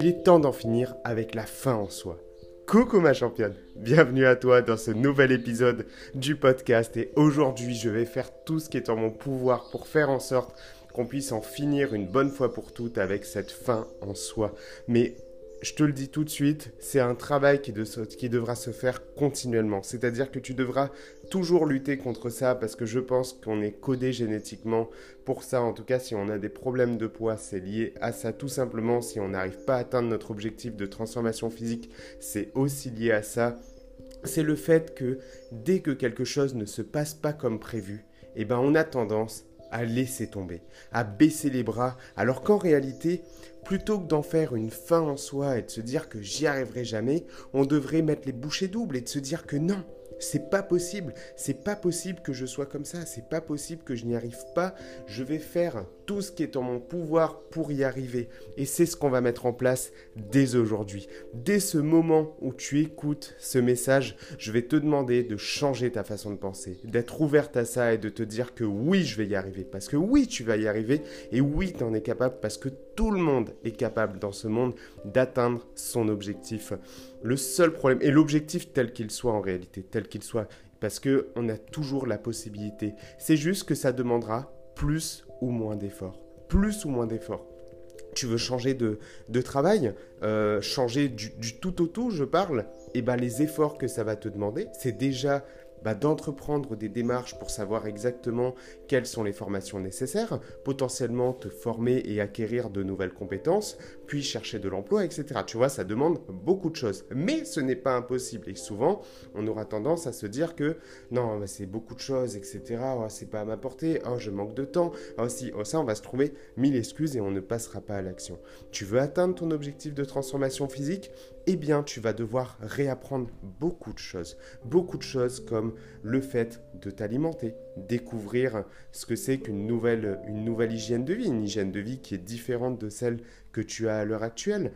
Il est temps d'en finir avec la fin en soi. Coucou ma championne, bienvenue à toi dans ce nouvel épisode du podcast et aujourd'hui je vais faire tout ce qui est en mon pouvoir pour faire en sorte qu'on puisse en finir une bonne fois pour toutes avec cette fin en soi. Mais je te le dis tout de suite, c'est un travail qui, devra se faire continuellement. C'est-à-dire que tu devras toujours lutter contre ça parce que je pense qu'on est codé génétiquement pour ça. En tout cas, si on a des problèmes de poids, c'est lié à ça tout simplement. Si on n'arrive pas à atteindre notre objectif de transformation physique, c'est aussi lié à ça. C'est le fait que dès que quelque chose ne se passe pas comme prévu, eh ben on a tendance à laisser tomber, à baisser les bras, alors qu'en réalité, plutôt que d'en faire une fin en soi et de se dire que j'y arriverai jamais, on devrait mettre les bouchées doubles et de se dire que non, c'est pas possible, c'est pas possible que je sois comme ça, c'est pas possible que je n'y arrive pas, je vais faire tout ce qui est en mon pouvoir pour y arriver. Et c'est ce qu'on va mettre en place dès aujourd'hui. Dès ce moment où tu écoutes ce message, je vais te demander de changer ta façon de penser, d'être ouverte à ça et de te dire que oui, je vais y arriver. Parce que oui, tu vas y arriver et oui, tu en es capable parce que tout le monde est capable dans ce monde d'atteindre son objectif. Le seul problème, et l'objectif tel qu'il soit en réalité, tel qu'il soit, parce qu'on a toujours la possibilité. C'est juste que ça demandera plus moins d'efforts. Plus ou moins d'efforts. Tu veux changer de, travail, euh, changer du, tout au tout, je parle, et eh ben les efforts que ça va te demander, c'est déjà bah, d'entreprendre des démarches pour savoir exactement quelles sont les formations nécessaires, potentiellement te former et acquérir de nouvelles compétences, chercher de l'emploi, etc. Tu vois, ça demande beaucoup de choses. Mais ce n'est pas impossible. Et souvent, on aura tendance à se dire que non, c'est beaucoup de choses, etc. Oh, c'est pas à ma portée. Oh, je manque de temps. Oh, si, oh, ça, on va se trouver mille excuses et on ne passera pas à l'action. Tu veux atteindre ton objectif de transformation physique? Eh bien tu vas devoir réapprendre beaucoup de choses. Beaucoup de choses comme le fait de t'alimenter, découvrir ce que c'est qu'une nouvelle, une nouvelle hygiène de vie, une hygiène de vie qui est différente de celle que tu as à l'heure actuelle,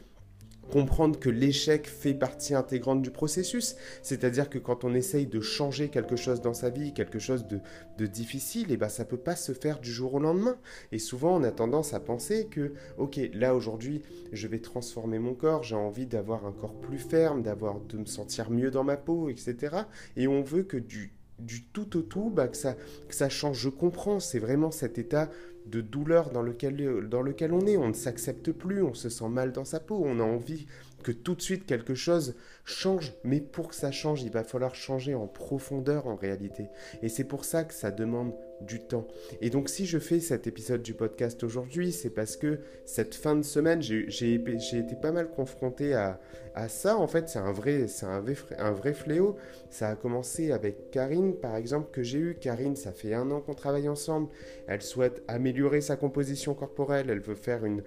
comprendre que l'échec fait partie intégrante du processus. C'est-à-dire que quand on essaye de changer quelque chose dans sa vie, quelque chose de, difficile, et eh ben ça peut pas se faire du jour au lendemain. Et souvent, on a tendance à penser que, ok, là aujourd'hui, je vais transformer mon corps, j'ai envie d'avoir un corps plus ferme, d'avoir, de me sentir mieux dans ma peau, etc. Et on veut que du du tout au tout, bah, que, ça, que ça change. Je comprends, c'est vraiment cet état de douleur dans lequel, dans lequel on est. On ne s'accepte plus, on se sent mal dans sa peau, on a envie que tout de suite quelque chose change. Mais pour que ça change, il va falloir changer en profondeur en réalité. Et c'est pour ça que ça demande du temps. Et donc si je fais cet épisode du podcast aujourd'hui, c'est parce que cette fin de semaine, j'ai été pas mal confronté à, ça. En fait, c'est un, vrai, vrai, un vrai fléau. Ça a commencé avec Karine, par exemple, que j'ai eu. Karine, ça fait un an qu'on travaille ensemble. Elle souhaite améliorer sa composition corporelle. Elle veut faire une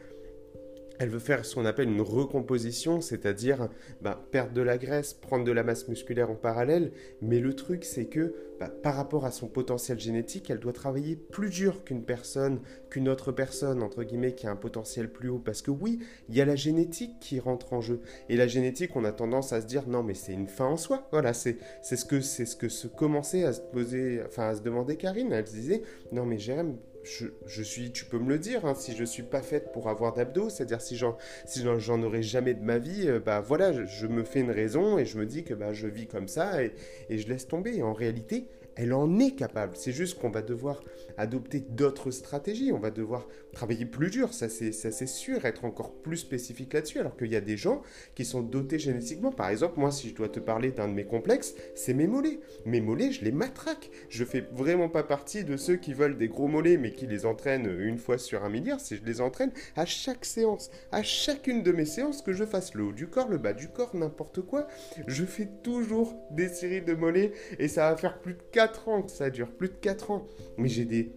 elle veut faire ce qu'on appelle une recomposition, c'est-à-dire bah, perdre de la graisse, prendre de la masse musculaire en parallèle. Mais le truc, c'est que bah, par rapport à son potentiel génétique, elle doit travailler plus dur qu'une personne, qu'une autre personne, entre guillemets, qui a un potentiel plus haut. Parce que oui, il y a la génétique qui rentre en jeu. Et la génétique, on a tendance à se dire, non, mais c'est une fin en soi. Voilà, c'est ce que c'est ce que se commençait à se poser, enfin à se demander Karine. Elle se disait, non, mais j'aime je, suis, tu peux me le dire, hein, si je suis pas faite pour avoir d'abdos, c'est-à-dire si j'en, si aurais jamais de ma vie, euh, bah voilà, je, me fais une raison et je me dis que bah je vis comme ça et, et je laisse tomber. en réalité, elle en est capable. C'est juste qu'on va devoir adopter d'autres stratégies. On va devoir travailler plus dur, ça c'est, sûr, être encore plus spécifique là-dessus. Alors qu'il y a des gens qui sont dotés génétiquement. Par exemple, moi, si je dois te parler d'un de mes complexes, c'est mes mollets. Mes mollets, je les matraque. Je fais vraiment pas partie de ceux qui veulent des gros mollets, mais qui les entraînent une fois sur un milliard. Si je les entraîne à chaque séance, à chacune de mes séances, que je fasse le haut du corps, le bas du corps, n'importe quoi, je fais toujours des séries de mollets et ça va faire plus de 4 ans que ça dure, plus de 4 ans. Mais j'ai des...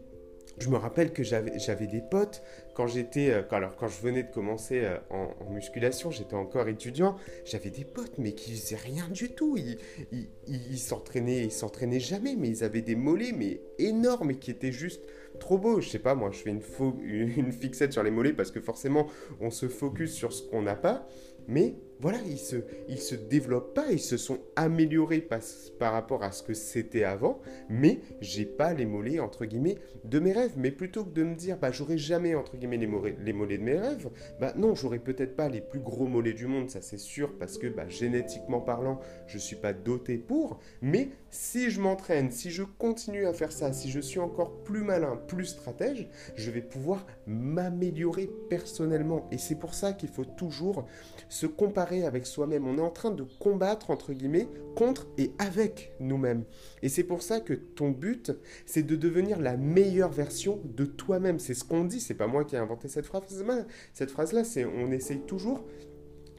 Je me rappelle que j'avais des potes quand j'étais, euh, alors quand je venais de commencer euh, en, musculation, j'étais encore étudiant, j'avais des potes mais qui faisaient rien du tout. Ils, s'entraînaient, ils s'entraînaient jamais, mais ils avaient des mollets mais énormes et qui étaient juste trop beaux. Je sais pas, moi je fais une, une fixette sur les mollets parce que forcément on se focus sur ce qu'on n'a pas. Mais voilà, ils se, ils se développent pas, ils se sont améliorés par, rapport à ce que c'était avant, mais j'ai pas les mollets entre guillemets de mes rêves. Mais plutôt que de me dire, bah j'aurai jamais entre guillemets les mollets, les mollets de mes rêves, bah non, j'aurai peut-être pas les plus gros mollets du monde, ça c'est sûr, parce que bah, génétiquement parlant, je suis pas doté pour. Mais si je m'entraîne, si je continue à faire ça, si je suis encore plus malin, plus stratège, je vais pouvoir m'améliorer personnellement. Et c'est pour ça qu'il faut toujours se comparer avec soi-même. On est en train de combattre, entre guillemets, contre et avec nous-mêmes. Et c'est pour ça que ton but, c'est de devenir la meilleure version de toi-même. C'est ce qu'on dit, c'est pas moi qui ai inventé cette phrase. Cette phrase-là, c'est on essaye toujours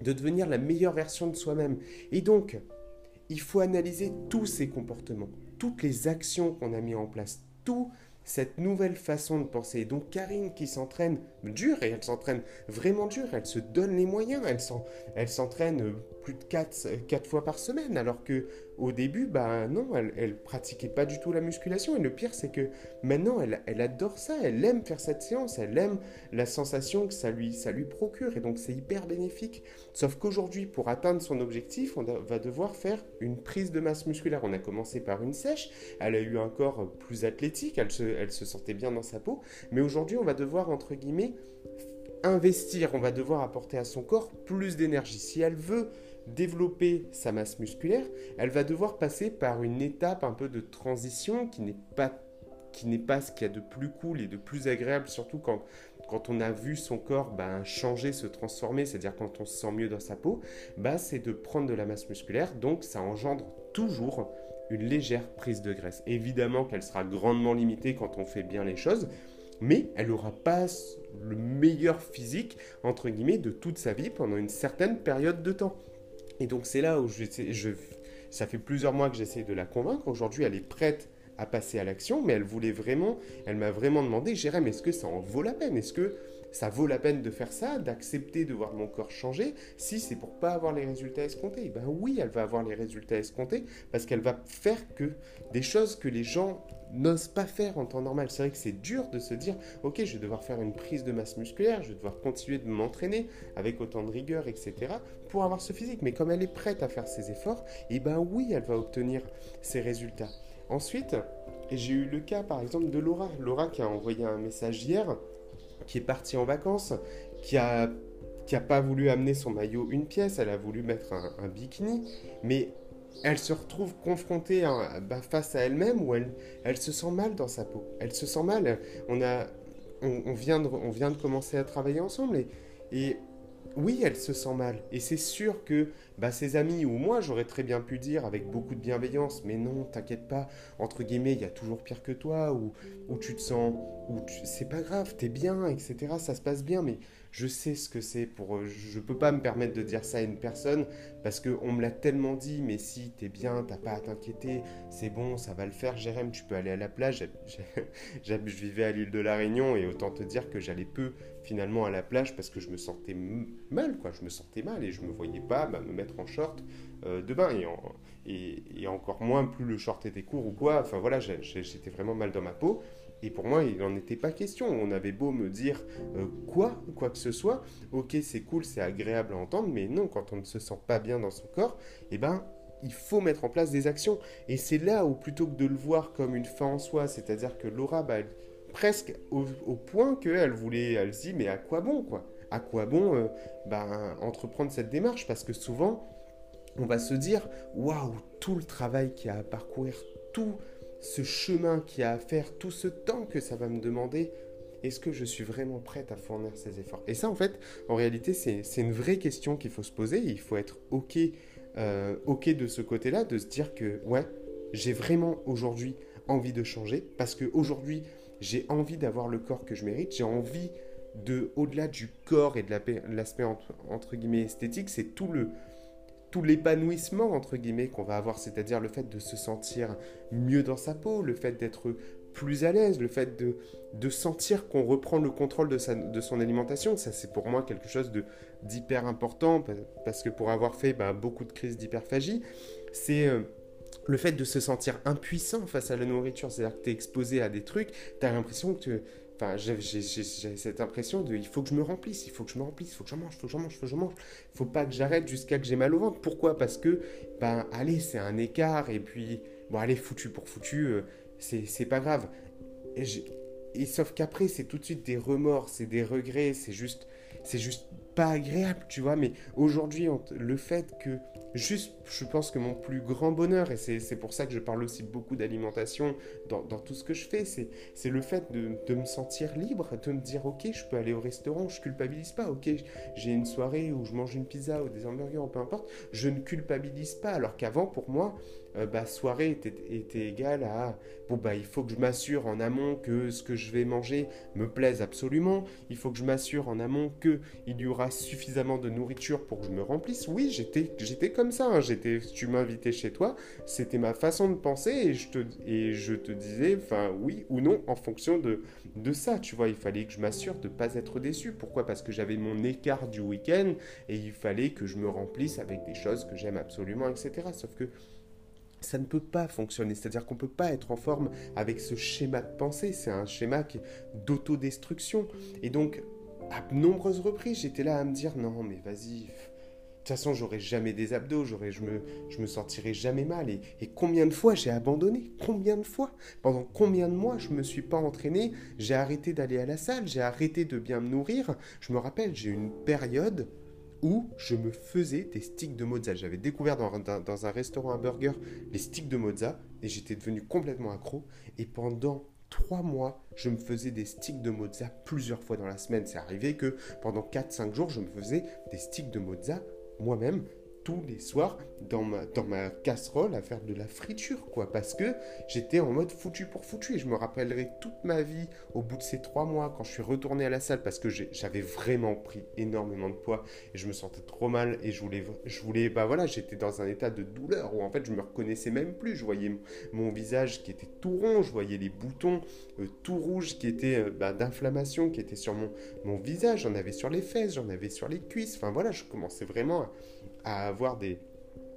de devenir la meilleure version de soi-même. Et donc, il faut analyser tous ces comportements, toutes les actions qu'on a mis en place, tout cette nouvelle façon de penser. Donc Karine qui s'entraîne dur, et elle s'entraîne vraiment dur, elle se donne les moyens, elle s'entraîne plus de 4, 4 fois par semaine, alors que au début, bah non, elle, elle pratiquait pas du tout la musculation. Et le pire, c'est que maintenant, elle, elle adore ça, elle aime faire cette séance, elle aime la sensation que ça lui, ça lui procure. Et donc, c'est hyper bénéfique. Sauf qu'aujourd'hui, pour atteindre son objectif, on va devoir faire une prise de masse musculaire. On a commencé par une sèche, elle a eu un corps plus athlétique, elle se, elle se sentait bien dans sa peau. Mais aujourd'hui, on va devoir, entre guillemets, investir, on va devoir apporter à son corps plus d'énergie. Si elle veut développer sa masse musculaire, elle va devoir passer par une étape un peu de transition qui n'est pas qui n'est pas ce qu'il y a de plus cool et de plus agréable, surtout quand, quand on a vu son corps ben, changer, se transformer, c'est-à-dire quand on se sent mieux dans sa peau, bah, c'est de prendre de la masse musculaire, donc ça engendre toujours une légère prise de graisse. Évidemment qu'elle sera grandement limitée quand on fait bien les choses, mais elle n'aura pas le meilleur physique, entre guillemets, de toute sa vie pendant une certaine période de temps. Et donc c'est là où je, ça fait plusieurs mois que j'essaie de la convaincre. Aujourd'hui, elle est prête à passer à l'action, mais elle voulait vraiment, elle m'a vraiment demandé, Jérém, est-ce que ça en vaut la peine? Est-ce que ça vaut la peine de faire ça, d'accepter de voir mon corps changer, si c'est pour pas avoir les résultats escomptés Ben oui, elle va avoir les résultats escomptés, parce qu'elle va faire que des choses que les gens n'osent pas faire en temps normal. C'est vrai que c'est dur de se dire, ok, je vais devoir faire une prise de masse musculaire, je vais devoir continuer de m'entraîner avec autant de rigueur, etc., pour avoir ce physique. Mais comme elle est prête à faire ses efforts, et eh ben oui, elle va obtenir ses résultats. Ensuite, j'ai eu le cas par exemple de Laura. Laura qui a envoyé un message hier, qui est partie en vacances, qui a qui a pas voulu amener son maillot une pièce, elle a voulu mettre un, bikini, mais elle se retrouve confrontée bah, face à elle-même où elle, elle se sent mal dans sa peau. Elle se sent mal. On, a, on, vient, de, on vient de commencer à travailler ensemble et, et oui, elle se sent mal. Et c'est sûr que bah, ses amis ou moi, j'aurais très bien pu dire avec beaucoup de bienveillance, mais non, t'inquiète pas, entre guillemets, il y a toujours pire que toi, ou, ou tu te sens, ou c'est pas grave, t'es bien, etc. Ça se passe bien, mais je sais ce que c'est pour. Euh, je peux pas me permettre de dire ça à une personne parce qu'on me l'a tellement dit, mais si t'es bien, t'as pas à t'inquiéter, c'est bon, ça va le faire, Jérém, tu peux aller à la plage. je vivais à l'île de la Réunion et autant te dire que j'allais peu finalement à la plage parce que je me sentais mal, quoi. Je me sentais mal et je me voyais pas bah, me mettre en short euh, de bain et, et, encore moins plus le short était court ou quoi. Enfin voilà, j'étais vraiment mal dans ma peau. Et pour moi, il n'en était pas question. On avait beau me dire euh, quoi, quoi que ce soit, ok, c'est cool, c'est agréable à entendre, mais non, quand on ne se sent pas bien dans son corps, eh ben, il faut mettre en place des actions. Et c'est là où, plutôt que de le voir comme une fin en soi, c'est-à-dire que Laura, bah, presque au, point qu'elle voulait, elle se dit, mais à quoi bon, quoi? À quoi bon euh, bah, entreprendre cette démarche? Parce que souvent, on va se dire, waouh, tout le travail qu'il y a à parcourir, tout ce chemin qu'il y a à faire, tout ce temps que ça va me demander, est-ce que je suis vraiment prête à fournir ces efforts? Et ça, en fait, en réalité, c'est une vraie question qu'il faut se poser. Il faut être OK, euh, OK de ce côté-là, de se dire que, ouais, j'ai vraiment aujourd'hui envie de changer, parce qu'aujourd'hui, j'ai envie d'avoir le corps que je mérite, j'ai envie de, au-delà du corps et de l'aspect entre guillemets esthétique, c'est tout le, tout l'épanouissement, entre guillemets, qu'on va avoir, c'est-à-dire le fait de se sentir mieux dans sa peau, le fait d'être plus à l'aise, le fait de, sentir qu'on reprend le contrôle de, son alimentation. Ça, c'est pour moi quelque chose d'hyper important, parce que pour avoir fait bah, beaucoup de crises d'hyperphagie, c'est... Euh, le fait de se sentir impuissant face à la nourriture, c'est-à-dire que tu es exposé à des trucs, tu as l'impression que Enfin, j'ai cette impression de il faut que je me remplisse, il faut que je me remplisse, il faut que je mange, il faut que je mange, il faut que je mange. Il faut pas que j'arrête jusqu'à que j'ai mal au ventre. Pourquoi? Parce que, ben, allez, c'est un écart, et puis, bon, allez, foutu pour foutu, euh, c'est pas grave. Et sauf qu'après, c'est tout de suite des remords, c'est des regrets, c'est juste, c'est juste pas agréable, tu vois. Mais aujourd'hui, le fait que juste, je pense que mon plus grand bonheur, et c'est pour ça que je parle aussi beaucoup d'alimentation dans, tout ce que je fais, c'est le fait de, me sentir libre, de me dire, ok, je peux aller au restaurant, je culpabilise pas, ok, j'ai une soirée où je mange une pizza ou des hamburgers, ou peu importe, je ne culpabilise pas, alors qu'avant, pour moi, euh, bah, soirée était, était égale à bon bah il faut que je m'assure en amont que ce que je vais manger me plaise absolument, il faut que je m'assure en amont que il y aura suffisamment de nourriture pour que je me remplisse. Oui, j'étais j'étais comme ça, hein. j'étais tu m'invitais chez toi, c'était ma façon de penser et je te et je te disais enfin oui ou non en fonction de de ça, tu vois, il fallait que je m'assure de ne pas être déçu. Pourquoi? Parce que j'avais mon écart du week-end et il fallait que je me remplisse avec des choses que j'aime absolument, etc. Sauf que ça ne peut pas fonctionner. C'est-à-dire qu'on ne peut pas être en forme avec ce schéma de pensée. C'est un schéma d'autodestruction. Et donc, à nombreuses reprises, j'étais là à me dire non, mais vas-y. De toute façon, j'aurai jamais des abdos, je me, je me sentirai jamais mal. Et, combien de fois j'ai abandonné? Combien de fois? Pendant combien de mois je me suis pas entraîné? J'ai arrêté d'aller à la salle, j'ai arrêté de bien me nourrir. Je me rappelle, j'ai eu une période où je me faisais des sticks de mozza. J'avais découvert dans, un restaurant à burger les sticks de mozza et j'étais devenu complètement accro. Et pendant trois mois, je me faisais des sticks de mozza plusieurs fois dans la semaine. C'est arrivé que pendant 4-5 jours, je me faisais des sticks de mozza moi-même tous les soirs dans ma, dans ma casserole à faire de la friture, quoi. Parce que j'étais en mode foutu pour foutu. Et je me rappellerai toute ma vie, au bout de ces trois mois, quand je suis retourné à la salle, parce que j'avais vraiment pris énormément de poids et je me sentais trop mal. Et je voulais, je voulais bah voilà, j'étais dans un état de douleur où en fait je me reconnaissais même plus. Je voyais mon visage qui était tout rond, je voyais les boutons euh, tout rouges qui étaient euh, bah, d'inflammation qui étaient sur mon, mon visage. J'en avais sur les fesses, j'en avais sur les cuisses. Enfin voilà, je commençais vraiment à à avoir des...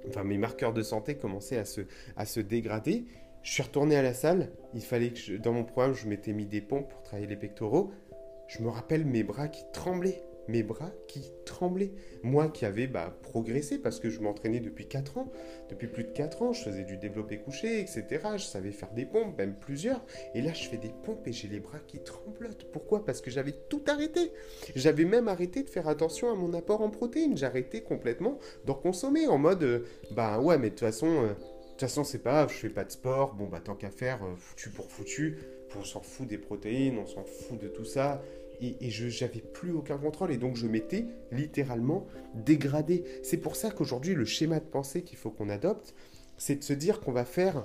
Enfin, mes marqueurs de santé commençaient à se, à se dégrader. Je suis retourné à la salle. Il fallait que, dans mon programme, je m'étais mis des pompes pour travailler les pectoraux. Je me rappelle mes bras qui tremblaient mes bras qui tremblaient. Moi qui avais bah, progressé parce que je m'entraînais depuis 4 ans, depuis plus de 4 ans, je faisais du développé couché, etc. Je savais faire des pompes, même plusieurs. Et là, je fais des pompes et j'ai les bras qui tremblotent. Pourquoi? Parce que j'avais tout arrêté. J'avais même arrêté de faire attention à mon apport en protéines. J'arrêtais complètement d'en consommer en mode, euh, bah ouais, mais de toute façon... Euh, toute façon, c'est pas grave, je fais pas de sport, bon bah tant qu'à faire, euh, foutu pour foutu, on s'en fout des protéines, on s'en fout de tout ça, et, je n'avais plus aucun contrôle et donc je m'étais littéralement dégradé. C'est pour ça qu'aujourd'hui le schéma de pensée qu'il faut qu'on adopte, c'est de se dire qu'on va faire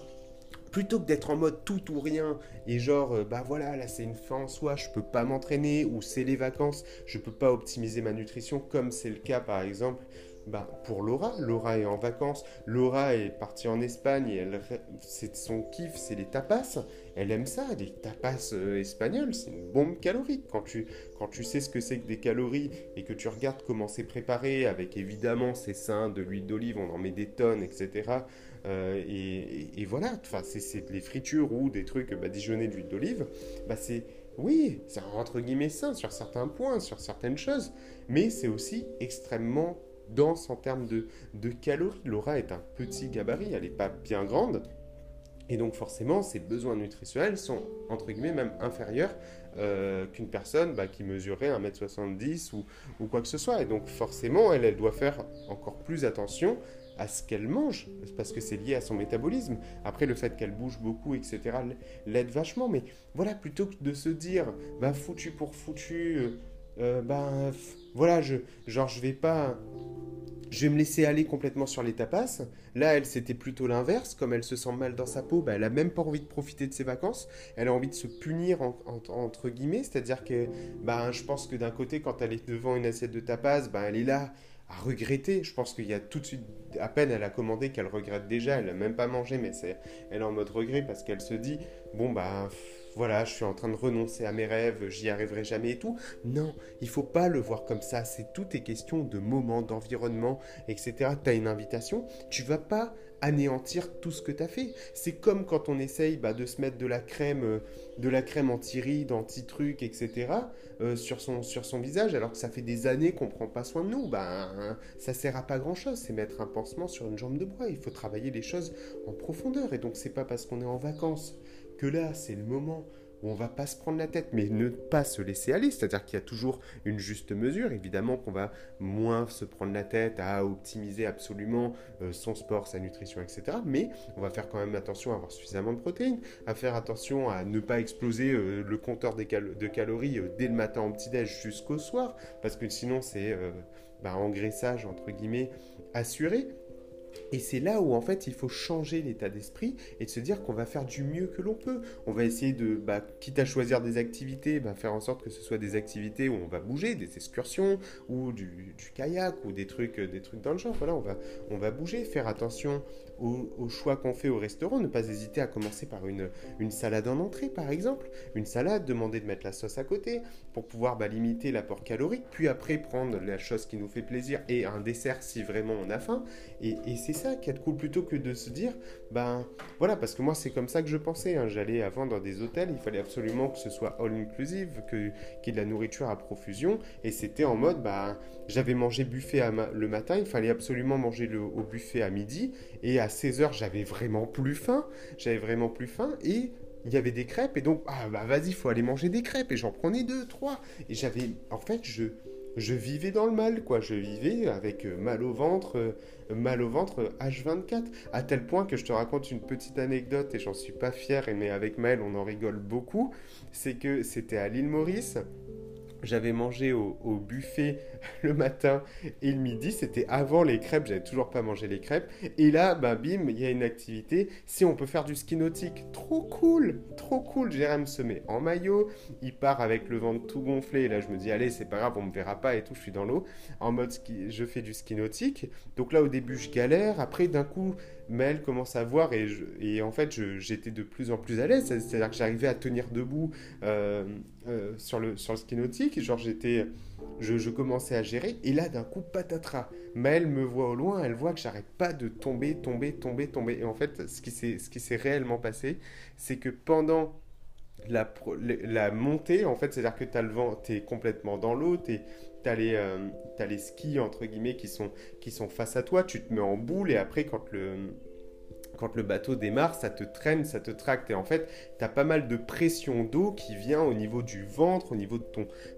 plutôt que d'être en mode tout ou rien et genre euh, bah voilà là c'est une fin en soi je peux pas m'entraîner ou c'est les vacances je peux pas optimiser ma nutrition comme c'est le cas par exemple bah, pour Laura. Laura est en vacances. Laura est partie en Espagne et elle, c'est son kiff, c'est les tapas. Elle aime ça, les tapas euh, espagnols, c'est une bombe calorique. Quand tu, quand tu sais ce que c'est que des calories et que tu regardes comment c'est préparé, avec évidemment ses seins, de l'huile d'olive, on en met des tonnes, etc. Euh, et, voilà, enfin, c'est, les fritures ou des trucs badigeonnés d'huile d'olive, bah c'est oui, c'est entre guillemets sain sur certains points, sur certaines choses, mais c'est aussi extrêmement dense en termes de, de calories. Laura est un petit gabarit, elle n'est pas bien grande. Et donc forcément, ses besoins nutritionnels sont, entre guillemets, même inférieurs euh, qu'une personne bah, qui mesurerait 1m70 ou, ou, quoi que ce soit. Et donc forcément, elle, elle doit faire encore plus attention à ce qu'elle mange, parce que c'est lié à son métabolisme. Après, le fait qu'elle bouge beaucoup, etc., l'aide vachement. Mais voilà, plutôt que de se dire, bah foutu pour foutu, euh, bah voilà, je, genre je vais pas je vais me laisser aller complètement sur les tapas. Là, elle, c'était plutôt l'inverse. Comme elle se sent mal dans sa peau, bah, elle a même pas envie de profiter de ses vacances. Elle a envie de se punir, entre guillemets. C'est-à-dire que bah, je pense que d'un côté, quand elle est devant une assiette de tapas, bah, elle est là à regretter. Je pense qu'il y a tout de suite, à peine elle a commandé qu'elle regrette déjà. Elle n'a même pas mangé, mais c'est, elle est en mode regret parce qu'elle se dit, bon, bah voilà, je suis en train de renoncer à mes rêves, j'y arriverai jamais et tout. Non, il faut pas le voir comme ça. C'est tout est question de moment, d'environnement, etc. Tu as une invitation, tu vas pas anéantir tout ce que tu as fait. C'est comme quand on essaye bah, de se mettre de la crème, euh, de la crème anti-rides, anti-trucs, etc. Euh, sur, son, sur son visage, alors que ça fait des années qu'on prend pas soin de nous. Bah, ça sert à pas grand-chose. C'est mettre un pansement sur une jambe de bois. Il faut travailler les choses en profondeur. Et donc c'est pas parce qu'on est en vacances que là, c'est le moment où on va pas se prendre la tête, mais ne pas se laisser aller. C'est-à-dire qu'il y a toujours une juste mesure. Évidemment qu'on va moins se prendre la tête à optimiser absolument euh, son sport, sa nutrition, etc. Mais on va faire quand même attention à avoir suffisamment de protéines, à faire attention à ne pas exploser euh, le compteur de calories euh, dès le matin au petit-déj jusqu'au soir, parce que sinon c'est bah, engraissage entre guillemets assuré. Et c'est là où en fait il faut changer l'état d'esprit et de se dire qu'on va faire du mieux que l'on peut. On va essayer de, bah, quitte à choisir des activités, bah, faire en sorte que ce soit des activités où on va bouger, des excursions ou du, kayak ou des trucs, des trucs dans le genre. Voilà, on va, on va bouger, faire attention au, choix qu'on fait au restaurant, ne pas hésiter à commencer par une, une salade en entrée par exemple. Une salade, demander de mettre la sauce à côté pour pouvoir bah, limiter l'apport calorique, puis après prendre la chose qui nous fait plaisir et un dessert si vraiment on a faim. Et, et c'est ça qui cool plutôt que de se dire, ben voilà, parce que moi c'est comme ça que je pensais. Hein. J'allais avant dans des hôtels, il fallait absolument que ce soit all inclusive, qu'il y ait de la nourriture à profusion. Et c'était en mode, ben j'avais mangé buffet le matin, il fallait absolument manger au buffet à midi. Et à 16h, j'avais vraiment plus faim. J'avais vraiment plus faim. Et il y avait des crêpes. Et donc, ah bah vas-y, faut aller manger des crêpes. Et j'en prenais deux, trois. Et j'avais, en fait, je je vivais dans le mal, quoi. Je vivais avec euh, mal au ventre, euh, mal au ventre H24, à tel point que je te raconte une petite anecdote et j'en suis pas fier, mais avec Maël on en rigole beaucoup. C'est que c'était à l'île Maurice j'avais mangé au, buffet le matin et le midi, c'était avant les crêpes, j'avais toujours pas mangé les crêpes. Et là, bah bim, il y a une activité, si on peut faire du ski nautique, trop cool, trop cool. Jérém se met en maillot, il part avec le ventre tout gonflé, et là je me dis, allez, c'est pas grave, on me verra pas et tout, je suis dans l'eau, en mode je fais du ski nautique. Donc là au début je galère, après d'un coup Mel commence à voir et, et en fait j'étais de plus en plus à l'aise, c'est-à-dire que j'arrivais à tenir debout euh, euh, sur, le, sur le ski nautique, genre j'étais, je, je, commençais à gérer. Et là d'un coup patatras, Mel me voit au loin, elle voit que j'arrête pas de tomber, tomber, tomber, tomber. Et en fait ce qui s'est réellement passé, c'est que pendant la, la, montée, en fait, c'est-à-dire que tu le vent, tu es complètement dans l'eau, tu euh, as, les skis, entre guillemets, qui sont, qui sont face à toi, tu te mets en boule et après, quand le, quand le bateau démarre, ça te traîne, ça te tracte. Et en fait, tu as pas mal de pression d'eau qui vient au niveau du ventre, au niveau de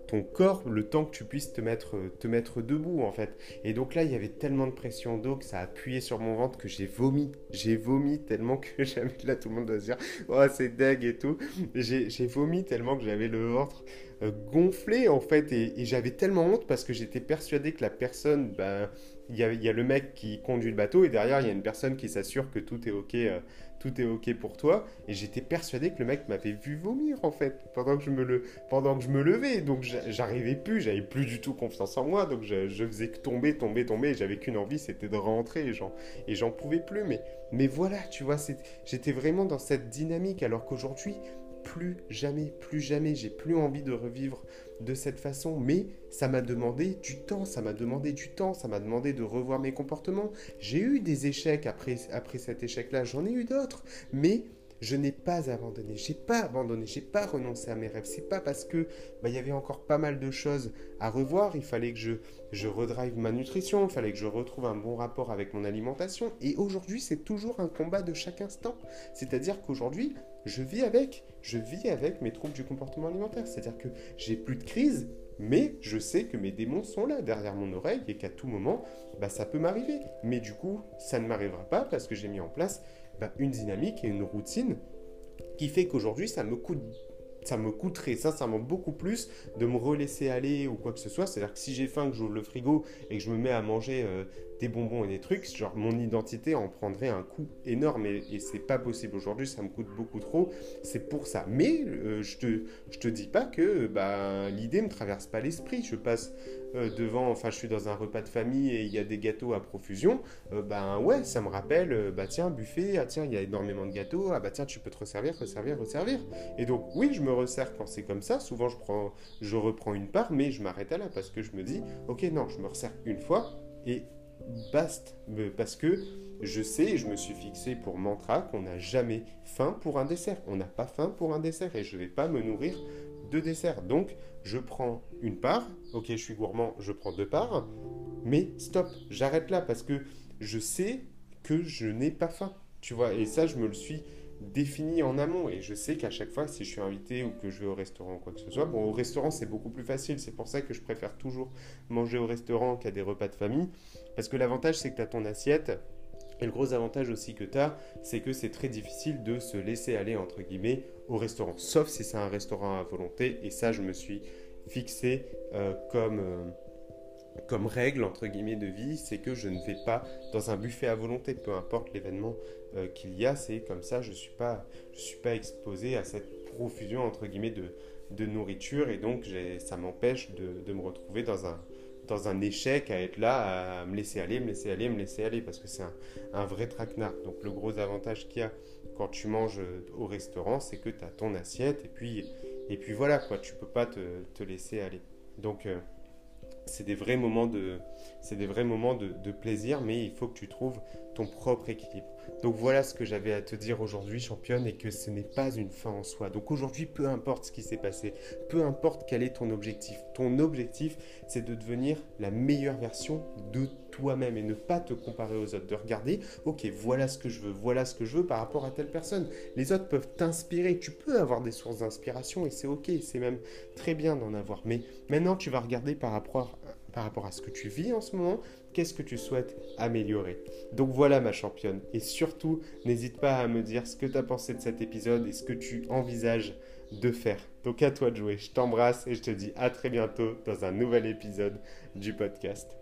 ton, corps, le temps que tu puisses te mettre, te mettre debout, en fait. Et donc là, il y avait tellement de pression d'eau que ça a appuyé sur mon ventre que j'ai vomi. J'ai vomi tellement que j'avais... Là, tout le monde doit se dire, oh, c'est deg et tout. J'ai vomi tellement que j'avais le ventre euh, gonflé, en fait. Et, j'avais tellement honte parce que j'étais persuadé que la personne... Ben, il y, a, le mec qui conduit le bateau et derrière il y a une personne qui s'assure que tout est ok, euh, tout est ok pour toi. Et j'étais persuadé que le mec m'avait vu vomir en fait pendant que je me levais. Donc j'arrivais plus, j'avais plus du tout confiance en moi. Donc je, faisais que tomber, tomber, tomber. J'avais qu'une envie, c'était de rentrer et j'en pouvais plus. Mais, mais voilà, tu vois, j'étais vraiment dans cette dynamique alors qu'aujourd'hui plus jamais, plus jamais, j'ai plus envie de revivre de cette façon, mais ça m'a demandé du temps, ça m'a demandé du temps, ça m'a demandé de revoir mes comportements. J'ai eu des échecs après, après cet échec-là, j'en ai eu d'autres, mais je n'ai pas abandonné, j'ai pas abandonné, j'ai pas renoncé à mes rêves. C'est pas parce que bah, y avait encore pas mal de choses à revoir. Il fallait que je je redrive ma nutrition, il fallait que je retrouve un bon rapport avec mon alimentation. Et aujourd'hui, c'est toujours un combat de chaque instant. C'est-à-dire qu'aujourd'hui, je vis avec, je vis avec mes troubles du comportement alimentaire. C'est-à-dire que j'ai plus de crise, mais je sais que mes démons sont là derrière mon oreille et qu'à tout moment, bah, ça peut m'arriver. Mais du coup, ça ne m'arrivera pas parce que j'ai mis en place bah, une dynamique et une routine qui fait qu'aujourd'hui, ça me coûte ça me coûterait sincèrement beaucoup plus de me relaisser aller ou quoi que ce soit. C'est-à-dire que si j'ai faim, que j'ouvre le frigo et que je me mets à manger euh, des bonbons et des trucs, genre mon identité en prendrait un coup énorme et, c'est pas possible aujourd'hui, ça me coûte beaucoup trop. C'est pour ça. Mais euh, je te je te dis pas que bah, l'idée me traverse pas l'esprit. Je passe euh, devant, enfin je suis dans un repas de famille et il y a des gâteaux à profusion. ben ouais, ça me rappelle, bah tiens buffet, ah tiens il y a énormément de gâteaux, ah bah tiens tu peux te resservir, resservir, resservir. Et donc oui je me resserre quand c'est comme ça. Souvent je prends, je reprends une part, mais je m'arrête à là parce que je me dis ok non je me resserre une fois et basta. Parce que je sais je me suis fixé pour mantra qu'on n'a jamais faim pour un dessert. On n'a pas faim pour un dessert et je ne vais pas me nourrir de dessert. Donc, je prends une part. Ok, je suis gourmand, je prends deux parts. Mais stop, j'arrête là parce que je sais que je n'ai pas faim. Tu vois, et ça, je me le suis défini en amont. Et je sais qu'à chaque fois, si je suis invité ou que je vais au restaurant ou quoi que ce soit, bon, au restaurant, c'est beaucoup plus facile. C'est pour ça que je préfère toujours manger au restaurant qu'à des repas de famille. Parce que l'avantage, c'est que tu as ton assiette. Et le gros avantage aussi que tu as, c'est que c'est très difficile de se laisser aller, entre guillemets, au restaurant. Sauf si c'est un restaurant à volonté. Et ça, je me suis fixé euh, comme... Euh, comme règle entre guillemets de vie, c'est que je ne vais pas dans un buffet à volonté, peu importe l'événement euh, qu'il y a, c'est comme ça, je ne suis, pas, suis pas exposé à cette profusion entre guillemets de, de nourriture et donc ça m'empêche de, de, me retrouver dans un, dans un échec à être là, à me laisser aller, me laisser aller, me laisser aller, parce que c'est un, vrai traquenard. Donc le gros avantage qu'il y a quand tu manges au restaurant, c'est que tu as ton assiette et puis, et puis voilà, quoi, tu peux pas te, te laisser aller. Donc... Euh, c'est des vrais moments de, plaisir, mais il faut que tu trouves ton propre équilibre. Donc voilà ce que j'avais à te dire aujourd'hui, championne, et que ce n'est pas une fin en soi. Donc aujourd'hui, peu importe ce qui s'est passé, peu importe quel est ton objectif, ton objectif, c'est de devenir la meilleure version de toi-même et ne pas te comparer aux autres. De regarder, ok, voilà ce que je veux, voilà ce que je veux par rapport à telle personne. Les autres peuvent t'inspirer, tu peux avoir des sources d'inspiration et c'est ok, c'est même très bien d'en avoir. Mais maintenant, tu vas regarder par rapport, par rapport à ce que tu vis en ce moment, qu'est-ce que tu souhaites améliorer. Donc voilà ma championne. Et surtout, n'hésite pas à me dire ce que tu as pensé de cet épisode et ce que tu envisages de faire. Donc à toi de jouer. Je t'embrasse et je te dis à très bientôt dans un nouvel épisode du podcast.